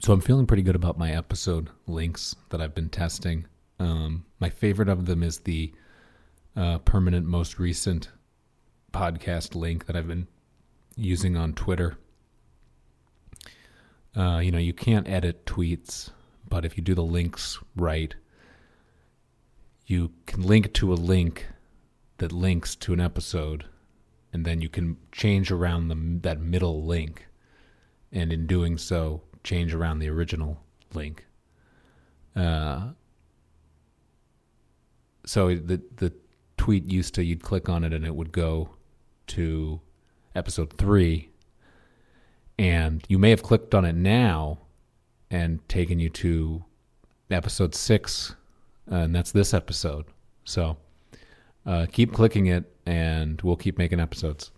so I'm feeling pretty good about my episode links that I've been testing. Um, my favorite of them is the uh, permanent most recent podcast link that I've been using on Twitter. Uh, you know, you can't edit tweets, but if you do the links right, you can link to a link that links to an episode, and then you can change around the, that middle link, and in doing so, change around the original link. Uh, so the the tweet used to you'd click on it and it would go to episode three, and you may have clicked on it now and taken you to episode six, and that's this episode. So uh, keep clicking it, and we'll keep making episodes.